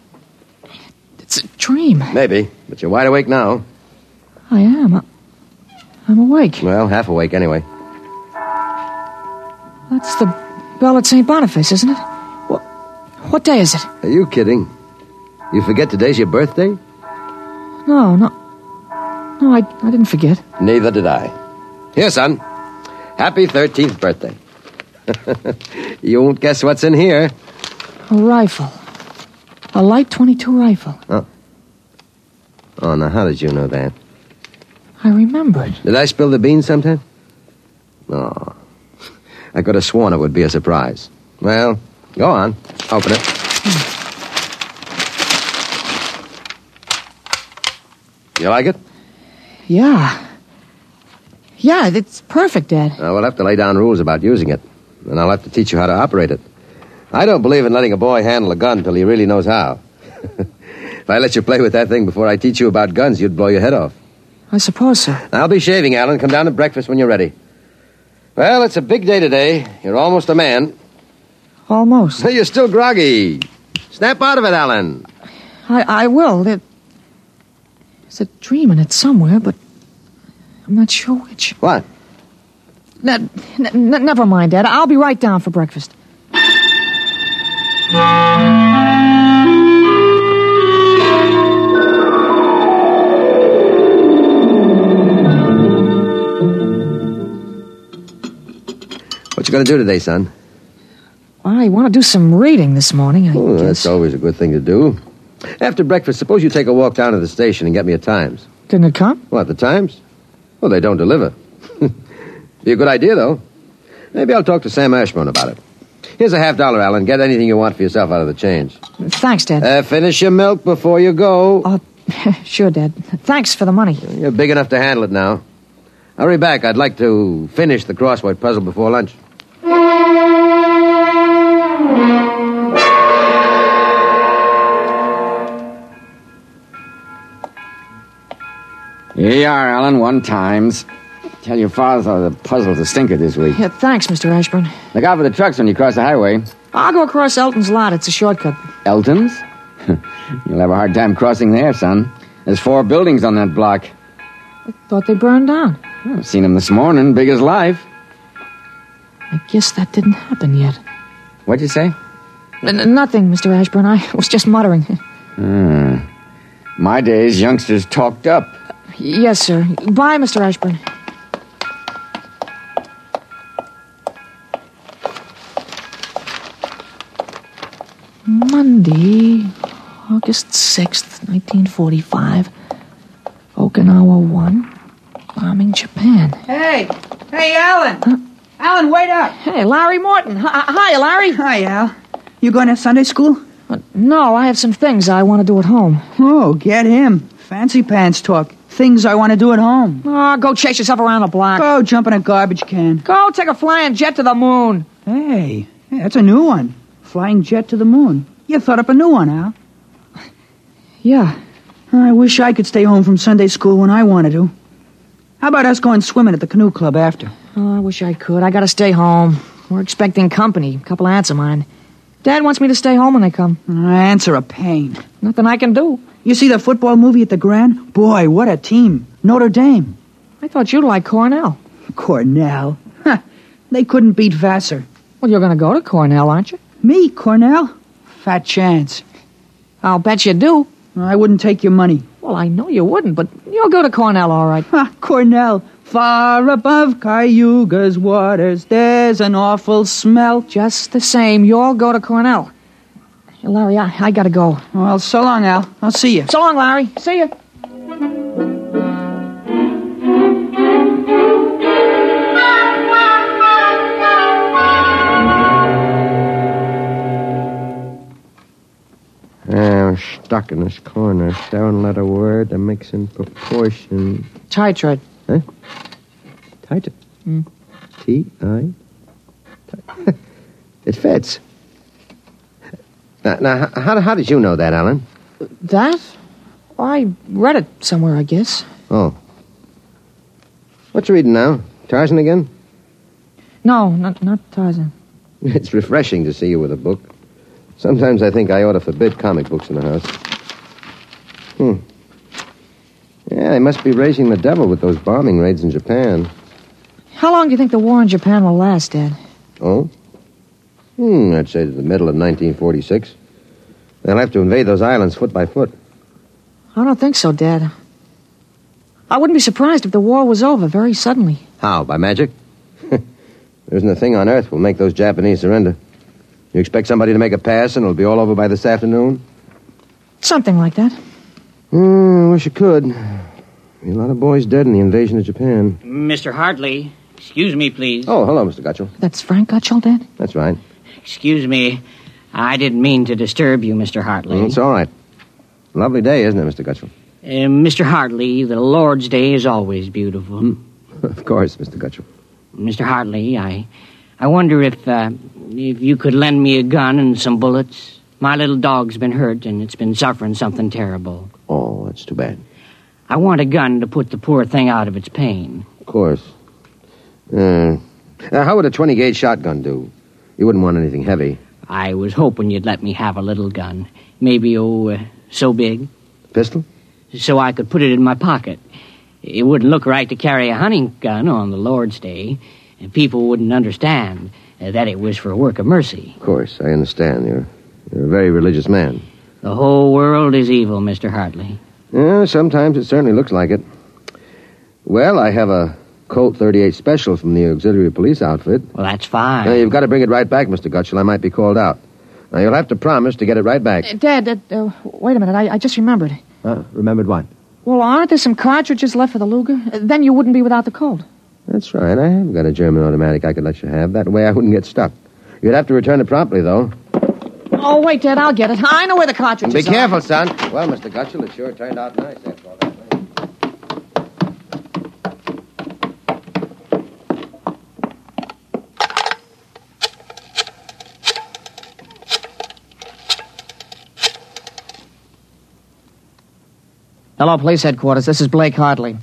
It, it's a dream. Maybe, but you're wide awake now. I am. I'm awake. Well, half awake anyway. That's the bell at St. Boniface, isn't it? What, what day is it? Are you kidding? You forget today's your birthday? No, no. No, I, I didn't forget. Neither did I. Here, son. Happy 13th birthday. you won't guess what's in here. A rifle. A light 22 rifle. Oh. Oh, now how did you know that? I remembered. Did I spill the beans sometime? Oh. I could have sworn it would be a surprise. Well, go on. Open it. You like it? Yeah. Yeah, it's perfect, Dad. Uh, we'll have to lay down rules about using it, and I'll have to teach you how to operate it. I don't believe in letting a boy handle a gun until he really knows how. if I let you play with that thing before I teach you about guns, you'd blow your head off. I suppose so. I'll be shaving, Alan. Come down to breakfast when you're ready. Well, it's a big day today. You're almost a man. Almost. You're still groggy. Snap out of it, Alan. I, I will. There- There's a dream in it somewhere, but I'm not sure which. What? Ne- ne- never mind, Dad. I'll be right down for breakfast. What you going to do today, son? I want to do some reading this morning. I Oh, guess. that's always a good thing to do. After breakfast, suppose you take a walk down to the station and get me a Times. Didn't it come? What, the Times? Well, they don't deliver. Be a good idea, though. Maybe I'll talk to Sam Ashburn about it. Here's a half dollar, Alan. Get anything you want for yourself out of the change. Thanks, Dad. Uh, finish your milk before you go. Oh, sure, Dad. Thanks for the money. You're big enough to handle it now. Hurry back. I'd like to finish the crossword puzzle before lunch. Here you are, Alan, one times. Tell your father the puzzle's a stinker this week. Yeah, thanks, Mr. Ashburn. Look out for the trucks when you cross the highway. I'll go across Elton's lot. It's a shortcut. Elton's? You'll have a hard time crossing there, son. There's four buildings on that block. I thought they burned down. I've seen him this morning, big as life. I guess that didn't happen yet. What'd you say? N- nothing, Mr. Ashburn. I was just muttering. Hmm. My days, youngsters talked up. yes, sir. Bye, Mr. Ashburn. Monday, August 6th, 1945. Okinawa 1. Bombing Japan. Hey, hey, Alan. Alan, wait up. Hey, Larry Morton. Hi, uh, hi, Larry. Hi, Al. You going to Sunday school? Uh, no, I have some things I want to do at home. Oh, get him. Fancy pants talk. Things I want to do at home. Oh, go chase yourself around the block. Go jump in a garbage can. Go take a flying jet to the moon. Hey, hey, that's a new one. Flying jet to the moon. You thought up a new one, Al. Yeah. I wish I could stay home from Sunday school when I wanted to. How about us going swimming at the canoe club after? Oh, I wish I could. I gotta stay home. We're expecting company. A couple of aunts of mine. Dad wants me to stay home when they come. Uh, aunts are a pain. Nothing I can do. You see the football movie at the Grand? Boy, what a team. Notre Dame. I thought you'd like Cornell. Cornell. Huh. They couldn't beat Vassar. Well, you're gonna go to Cornell, aren't you? Me, Cornell? Fat chance. I'll bet you do. I wouldn't take your money. Well, I know you wouldn't, but you'll go to Cornell, all right. Ha, Cornell. Far above Cayuga's waters, there's an awful smell. Just the same, you'll go to Cornell. Hey, Larry, I, I gotta go. Well, so long, Al. I'll see you. So long, Larry. See you. Stuck in this corner. Seven letter word that makes in proportion. Tight, Huh? Tight. Hmm. T I. It fits. Now, now how, how did you know that, Alan? That? I read it somewhere, I guess. Oh. What you reading now? Tarzan again? No, not not Tarzan. It's refreshing to see you with a book. Sometimes I think I ought to forbid comic books in the house. Hmm. Yeah, they must be raising the devil with those bombing raids in Japan. How long do you think the war in Japan will last, Dad? Oh? Hmm, I'd say to the middle of 1946. They'll have to invade those islands foot by foot. I don't think so, Dad. I wouldn't be surprised if the war was over very suddenly. How? By magic? there isn't a thing on earth will make those Japanese surrender. You expect somebody to make a pass and it'll be all over by this afternoon? Something like that. Hmm, I wish it could. A lot of boys dead in the invasion of Japan. Mr. Hartley, Excuse me, please. Oh, hello, Mr. Gutchell. That's Frank Gutchell, Dad? That's right. Excuse me. I didn't mean to disturb you, Mr. Hartley. It's all right. Lovely day, isn't it, Mr. Gutchell? Uh, Mr. Hartley, the Lord's Day is always beautiful. of course, Mr. Gutchell. Mr. Hartley, I, I wonder if, uh, if you could lend me a gun and some bullets. My little dog's been hurt and it's been suffering something terrible. Oh, that's too bad. I want a gun to put the poor thing out of its pain. Of course. Uh, now, how would a 20 gauge shotgun do? You wouldn't want anything heavy. I was hoping you'd let me have a little gun. Maybe, oh, uh, so big. Pistol? So I could put it in my pocket. It wouldn't look right to carry a hunting gun on the Lord's Day, and people wouldn't understand uh, that it was for a work of mercy. Of course, I understand. You're, you're a very religious man. The whole world is evil, Mr. Hartley. Yeah, sometimes it certainly looks like it. Well, I have a Colt 38 special from the auxiliary police outfit. Well, that's fine. Now, you've got to bring it right back, Mr. Gutchell. I might be called out. Now, you'll have to promise to get it right back. Uh, Dad, uh, uh, wait a minute. I, I just remembered. Uh, remembered what? Well, aren't there some cartridges left for the Luger? Uh, Then you wouldn't be without the Colt. That's right. I have got a German automatic I could let you have. That way I wouldn't get stuck. You'd have to return it promptly, though. Oh, wait, Dad, I'll get it. I know where the cartridges Be are. careful, son. Well, Mr. Gutchell, it sure turned out nice after all that. Hello, police headquarters. This is Blake Hartley.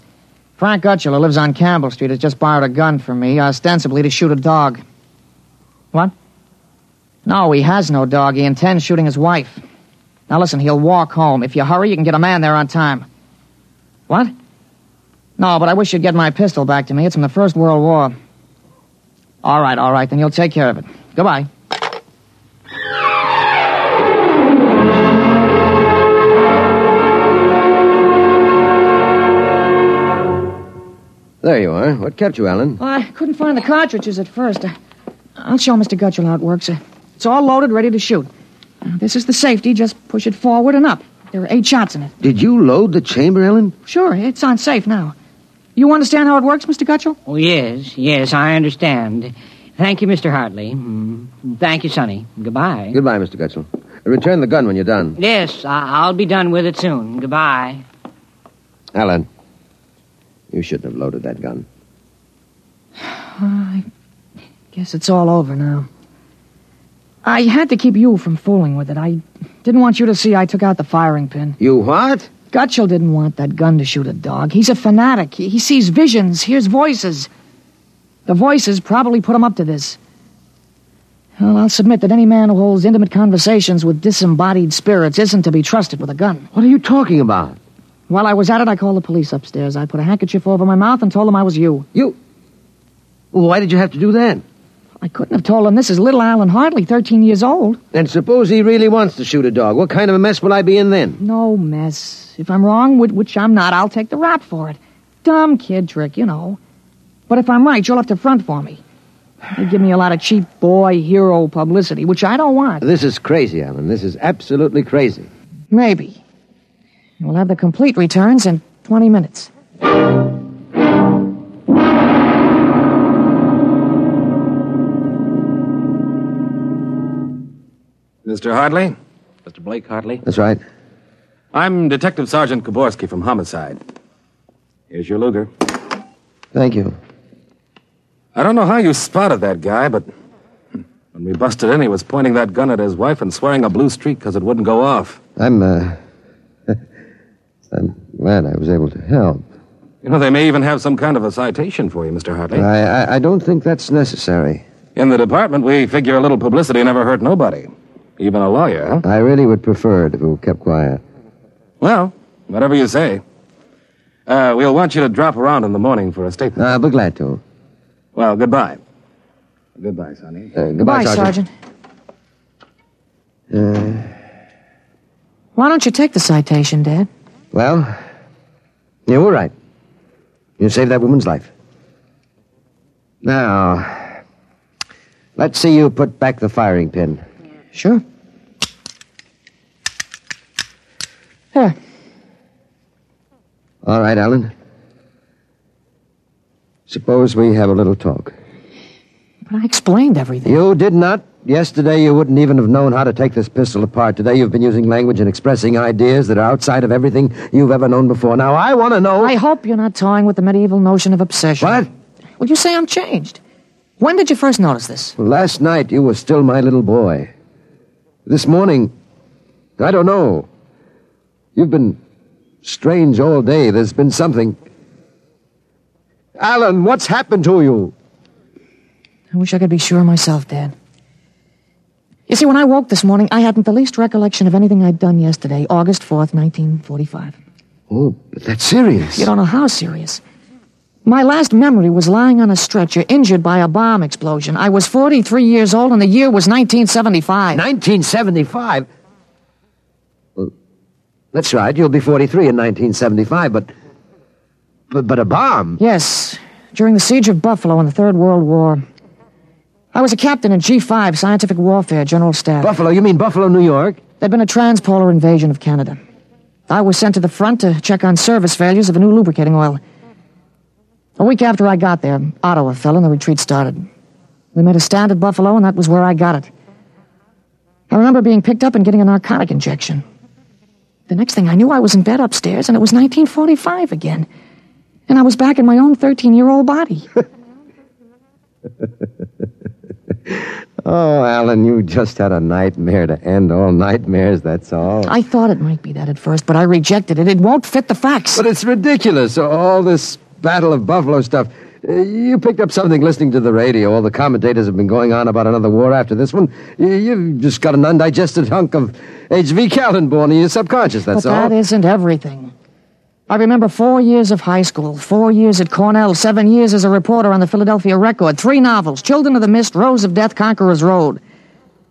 Frank who lives on Campbell Street, has just borrowed a gun from me, ostensibly to shoot a dog. What? No, he has no dog. He intends shooting his wife. Now listen, he'll walk home. If you hurry, you can get a man there on time. What? No, but I wish you'd get my pistol back to me. It's from the First World War. All right, all right, then you'll take care of it. Goodbye. There you are. What kept you, Alan? Well, I couldn't find the cartridges at first. Uh, I'll show Mr. Gutchell how it works. It's all loaded, ready to shoot. This is the safety. Just push it forward and up. There are eight shots in it. Did you load the chamber, Ellen? Sure, it's on safe now. You understand how it works, Mr. Gutchell? Oh, yes, yes, I understand. Thank you, Mr. Hartley. Mm, Thank you, Sonny. Goodbye. Goodbye, Mr. Gutchell. Return the gun when you're done. Yes, I- I'll be done with it soon. Goodbye. Alan, you shouldn't have loaded that gun. I guess it's all over now. I had to keep you from fooling with it. I didn't want you to see I took out the firing pin. You what? Gutchell didn't want that gun to shoot a dog. He's a fanatic. He, he sees visions, hears voices. The voices probably put him up to this. Well, I'll submit that any man who holds intimate conversations with disembodied spirits isn't to be trusted with a gun. What are you talking about? While I was at it, I called the police upstairs. I put a handkerchief over my mouth and told them I was you. You? Well, why did you have to do that? I couldn't have told them this is little Alan Hartley, 13 years old. And suppose he really wants to shoot a dog. What kind of a mess will I be in then? No mess. If I'm wrong, which I'm not, I'll take the rap for it. Dumb kid trick, you know. But if I'm right, you'll have to front for me. They give me a lot of cheap boy hero publicity, which I don't want. This is crazy, Alan. This is absolutely crazy. Maybe. We'll have the complete returns in 20 minutes. Mr. Hartley? Mr. Blake Hartley? That's right. I'm Detective Sergeant Koborski from Homicide. Here's your Luger. Thank you. I don't know how you spotted that guy, but when we busted in, he was pointing that gun at his wife and swearing a blue streak because it wouldn't go off. I'm, uh. I'm glad I was able to help. You know, they may even have some kind of a citation for you, Mr. Hartley. I, I, I don't think that's necessary. In the department, we figure a little publicity never hurt nobody. Even a lawyer. I really would prefer it if it were kept quiet. Well, whatever you say. Uh, we'll want you to drop around in the morning for a statement. I'll be glad to. Well, goodbye. Goodbye, Sonny. Uh, goodbye, Sergeant. Uh, Why don't you take the citation, Dad? Well, you were right. You saved that woman's life. Now, let's see you put back the firing pin. Sure. Here. All right, Alan. Suppose we have a little talk. But I explained everything. You did not. Yesterday, you wouldn't even have known how to take this pistol apart. Today, you've been using language and expressing ideas that are outside of everything you've ever known before. Now, I want to know. I hope you're not toying with the medieval notion of obsession. What? Well, you say I'm changed. When did you first notice this? Well, last night, you were still my little boy. This morning, I don't know. You've been strange all day. There's been something. Alan, what's happened to you? I wish I could be sure myself, Dad. You see, when I woke this morning, I hadn't the least recollection of anything I'd done yesterday, August 4th, 1945. Oh, but that's serious. You don't know how serious. My last memory was lying on a stretcher, injured by a bomb explosion. I was 43 years old, and the year was 1975. 1975? Well, that's right. You'll be 43 in 1975, but. But, but a bomb? Yes, during the siege of Buffalo in the Third World War. I was a captain in G5, Scientific Warfare, General Staff. Buffalo? You mean Buffalo, New York? There'd been a transpolar invasion of Canada. I was sent to the front to check on service failures of a new lubricating oil. A week after I got there, Ottawa fell and the retreat started. We made a stand at Buffalo, and that was where I got it. I remember being picked up and getting a narcotic injection. The next thing I knew, I was in bed upstairs, and it was 1945 again. And I was back in my own 13 year old body. Oh, Alan, you just had a nightmare to end all nightmares, that's all. I thought it might be that at first, but I rejected it. It won't fit the facts. But it's ridiculous, all this Battle of Buffalo stuff. Uh, You picked up something listening to the radio. All the commentators have been going on about another war after this one. You, you've just got an undigested hunk of H.V. Kaltenborn in your subconscious, that's but all. that isn't everything. I remember four years of high school, four years at Cornell, seven years as a reporter on the Philadelphia Record, three novels, Children of the Mist, Rose of Death, Conqueror's Road.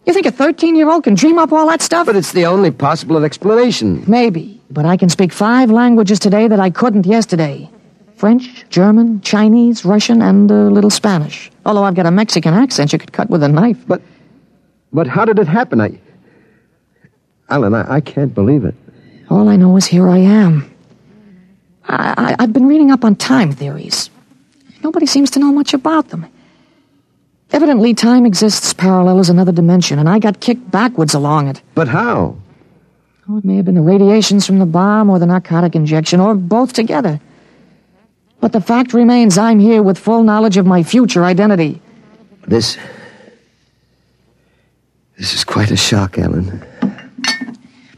You think a 13 year old can dream up all that stuff? But it's the only possible explanation. Maybe. But I can speak five languages today that I couldn't yesterday French, German, Chinese, Russian, and a little Spanish. Although I've got a Mexican accent you could cut with a knife. But, but how did it happen? I. Alan, I, I can't believe it. All I know is here I am. I, I've been reading up on time theories. Nobody seems to know much about them. Evidently, time exists parallel as another dimension, and I got kicked backwards along it. But how? Oh, it may have been the radiations from the bomb or the narcotic injection, or both together. But the fact remains I'm here with full knowledge of my future identity. This. This is quite a shock, Alan.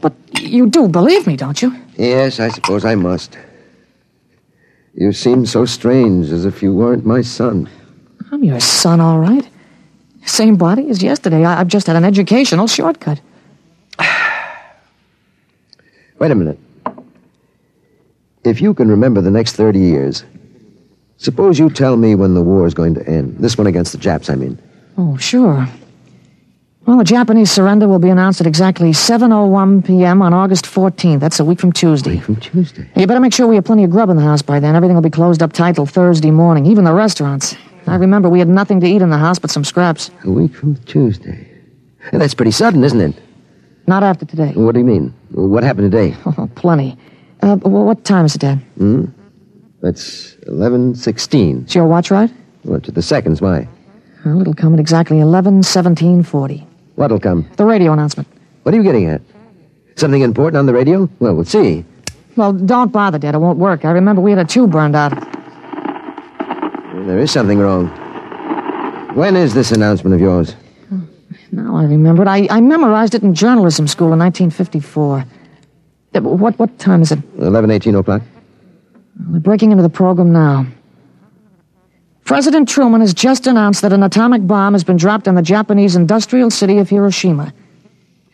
But you do believe me, don't you? Yes, I suppose I must. You seem so strange, as if you weren't my son. I'm your son, all right. Same body as yesterday. I, I've just had an educational shortcut. Wait a minute. If you can remember the next 30 years, suppose you tell me when the war is going to end. This one against the Japs, I mean. Oh, sure. Well, the Japanese surrender will be announced at exactly 7.01 p.m. on August 14th. That's a week from Tuesday. Week From Tuesday. You better make sure we have plenty of grub in the house by then. Everything will be closed up tight till Thursday morning, even the restaurants. I remember we had nothing to eat in the house but some scraps. A week from Tuesday. That's pretty sudden, isn't it? Not after today. What do you mean? What happened today? Oh, plenty. Uh, well, what time is it, Dad? Hmm? That's 11.16. Is your watch right? What, to the seconds, why? Well, it'll come at exactly 11.17.40. What'll come? The radio announcement. What are you getting at? Something important on the radio? Well, we'll see. Well, don't bother, Dad. It won't work. I remember we had a tube burned out. There is something wrong. When is this announcement of yours? Now I remember it. I, I memorized it in journalism school in 1954. Uh, What, what time is it? 11, 18 o'clock? We're breaking into the program now. President Truman has just announced that an atomic bomb has been dropped on the Japanese industrial city of Hiroshima.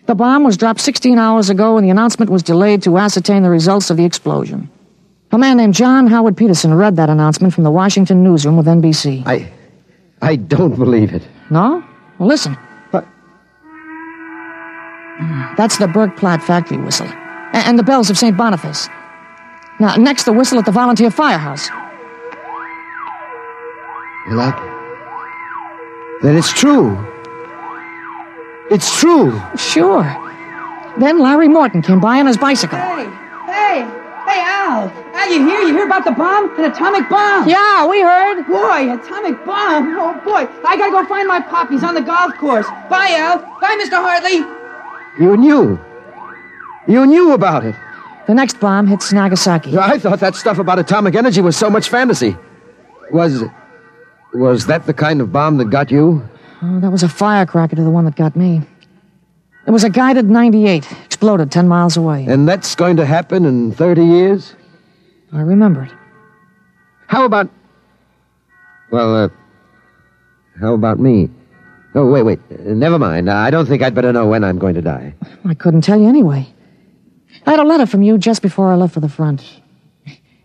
The bomb was dropped 16 hours ago, and the announcement was delayed to ascertain the results of the explosion. A man named John Howard Peterson read that announcement from the Washington newsroom with NBC. I. I don't believe it. No? Well, listen. But. That's the Berg Platt factory whistle. And the bells of St. Boniface. Now, next, the whistle at the volunteer firehouse. Well, I... Then it's true. It's true. Sure. Then Larry Morton came by on his bicycle. Hey, hey, hey, Al. I Al, you hear? You hear about the bomb? An atomic bomb? Yeah, we heard. Boy, atomic bomb. Oh, boy. I gotta go find my pop. He's on the golf course. Bye, Al. Bye, Mr. Hartley. You knew. You knew about it. The next bomb hits Nagasaki. I thought that stuff about atomic energy was so much fantasy. Was. Was that the kind of bomb that got you? Oh, that was a firecracker to the one that got me. It was a guided 98, exploded 10 miles away. And that's going to happen in 30 years? I remember it. How about. Well, uh. How about me? Oh, wait, wait. Uh, never mind. I don't think I'd better know when I'm going to die. I couldn't tell you anyway. I had a letter from you just before I left for the front.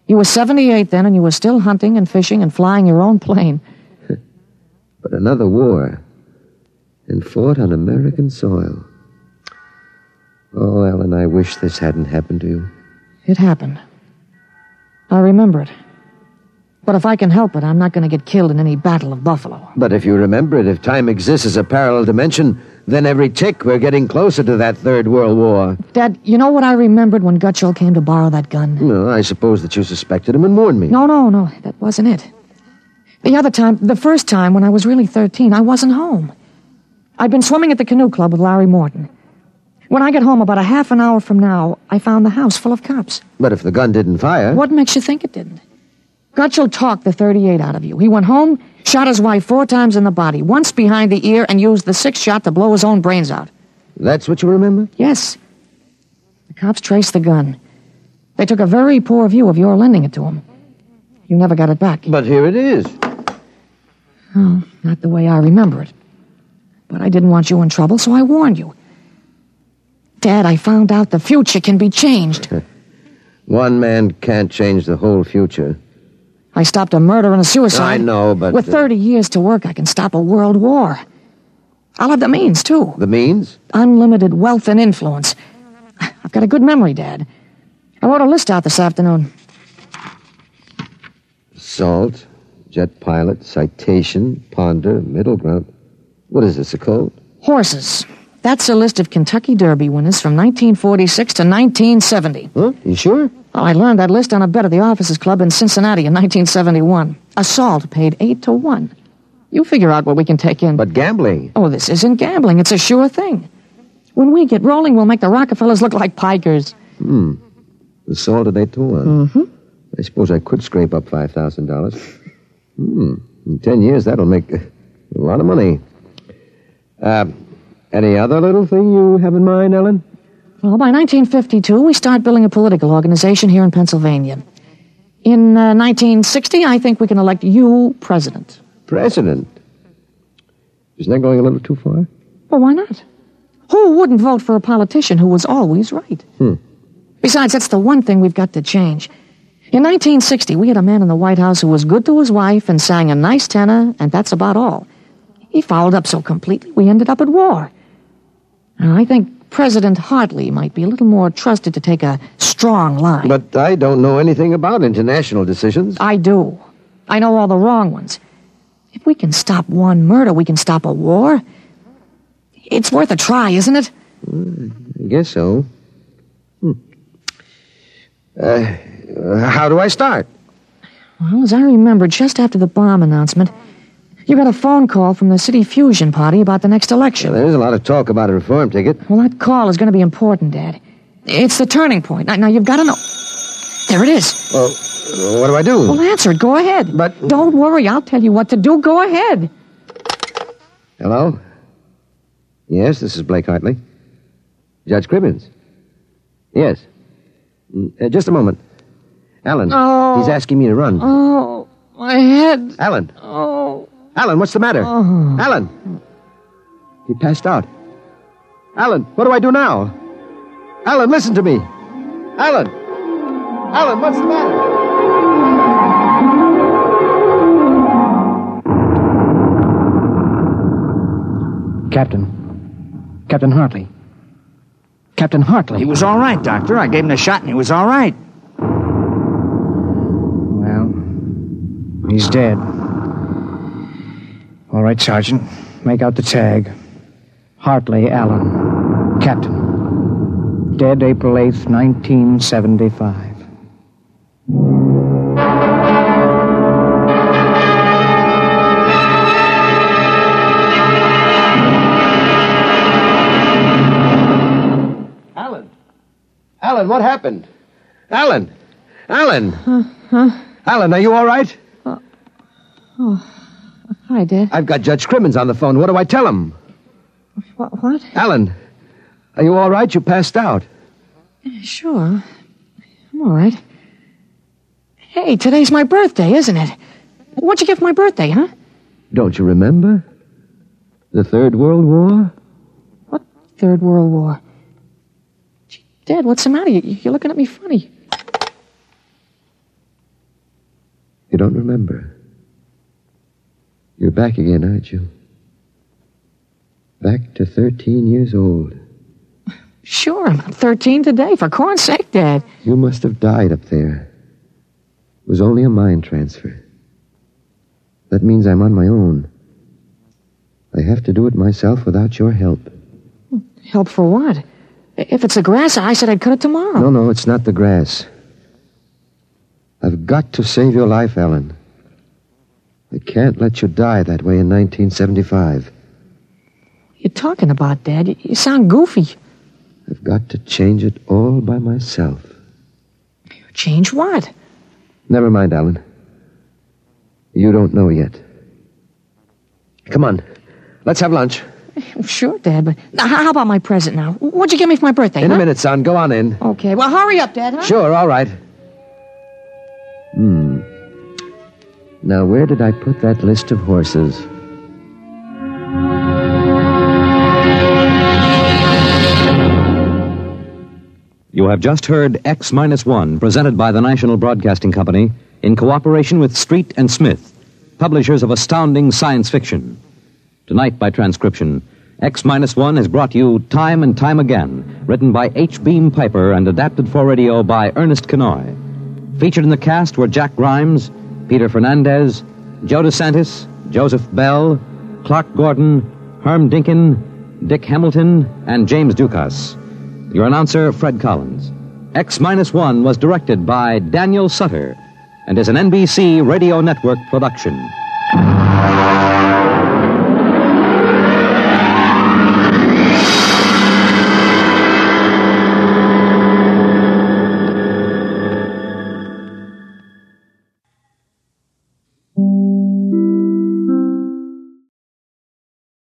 You were 78 then, and you were still hunting and fishing and flying your own plane. But another war. And fought on American soil. Oh, Ellen, I wish this hadn't happened to you. It happened. I remember it. But if I can help it, I'm not going to get killed in any battle of Buffalo. But if you remember it, if time exists as a parallel dimension, then every tick we're getting closer to that Third World War. Dad, you know what I remembered when Gutchell came to borrow that gun? No, I suppose that you suspected him and warned me. No, no, no. That wasn't it. The other time, the first time when I was really 13, I wasn't home. I'd been swimming at the canoe club with Larry Morton. When I got home about a half an hour from now, I found the house full of cops. But if the gun didn't fire. What makes you think it didn't? Gutchell talked the 38 out of you. He went home, shot his wife four times in the body, once behind the ear, and used the sixth shot to blow his own brains out. That's what you remember? Yes. The cops traced the gun. They took a very poor view of your lending it to him. You never got it back. But here it is. Oh, not the way I remember it. But I didn't want you in trouble, so I warned you. Dad, I found out the future can be changed. One man can't change the whole future. I stopped a murder and a suicide. I know, but. With uh, 30 years to work, I can stop a world war. I'll have the means, too. The means? Unlimited wealth and influence. I've got a good memory, Dad. I wrote a list out this afternoon. Salt, jet pilot, citation, ponder, middle ground. What is this, a code? Horses. That's a list of Kentucky Derby winners from 1946 to 1970. Huh? You sure? Well, I learned that list on a bet at the Officers Club in Cincinnati in 1971. Assault paid 8 to 1. You figure out what we can take in. But gambling. Oh, this isn't gambling. It's a sure thing. When we get rolling, we'll make the Rockefellers look like pikers. Hmm. The salt at 8 to 1. Mm-hmm. I suppose I could scrape up $5,000. Hmm. In 10 years, that'll make a lot of money. Uh, any other little thing you have in mind, Ellen? Well, by 1952, we start building a political organization here in Pennsylvania. In uh, 1960, I think we can elect you president. President? Isn't that going a little too far? Well, why not? Who wouldn't vote for a politician who was always right? Hmm. Besides, that's the one thing we've got to change. In 1960, we had a man in the White House who was good to his wife and sang a nice tenor, and that's about all. He fouled up so completely, we ended up at war. I think President Hartley might be a little more trusted to take a strong line. But I don't know anything about international decisions. I do. I know all the wrong ones. If we can stop one murder, we can stop a war. It's worth a try, isn't it? I guess so. Hmm. Uh, how do I start? Well, as I remember, just after the bomb announcement, you got a phone call from the City Fusion Party about the next election. Well, there's a lot of talk about a reform ticket. Well, that call is going to be important, Dad. It's the turning point. Now, now you've got to know. There it is. Well, what do I do? Well, answer it. Go ahead. But don't worry. I'll tell you what to do. Go ahead. Hello? Yes, this is Blake Hartley. Judge Cribbins. Yes. Mm, uh, just a moment. Alan. Oh. He's asking me to run. Oh, my head. Alan. Oh. Alan, what's the matter? Oh. Alan. He passed out. Alan, what do I do now? Alan, listen to me. Alan. Alan, what's the matter? Captain. Captain Hartley. Captain Hartley. He was all right, Doctor. I gave him a shot and he was all right. Well, he's dead. All right, Sergeant. Make out the tag. Hartley Allen. Captain. Dead April 8th, 1975. Alan! Alan, what happened? Alan! Alan! Huh? Huh? Alan, are you all right? Oh. Hi, Dad. I've got Judge Crimmins on the phone. What do I tell him? What? What? Alan, are you all right? You passed out. Sure. I'm all right. Hey, today's my birthday, isn't it? What'd you get for my birthday, huh? Don't you remember? The Third World War? What Third World War. Gee, Dad, what's the matter? You- You're looking at me funny. You don't remember. You're back again, aren't you? Back to 13 years old. Sure, I'm 13 today. For corn's sake, Dad. You must have died up there. It was only a mind transfer. That means I'm on my own. I have to do it myself without your help. Help for what? If it's the grass, I said I'd cut it tomorrow. No, no, it's not the grass. I've got to save your life, Ellen. I can't let you die that way in 1975. you're talking about, Dad? You- sound goofy. I've got to change it all by myself. Change what? Never mind, Alan. You don't know yet. Come on. Let's have lunch. Sure, Dad, but now, how about my present now? What'd you get me for my birthday? In a minute, son. Go on in. Okay, well, hurry up, Dad, huh? Sure, all right. Hmm. Now, where did I put that list of horses? You have just heard X Minus One, presented by the National Broadcasting Company in cooperation with Street and Smith, publishers of astounding science fiction. Tonight, by transcription, X Minus One has brought you Time and Time Again, written by H. Beam Piper and adapted for radio by Ernest Kinoy. Featured in the cast were Jack Grimes, Peter Fernandez, Joe DeSantis, Joseph Bell, Clark Gordon, Herm Dinkin, Dick Hamilton, and James Dukas. Your announcer, Fred Collins. X Minus One was directed by Daniel Sutter and is an NBC Radio Network production.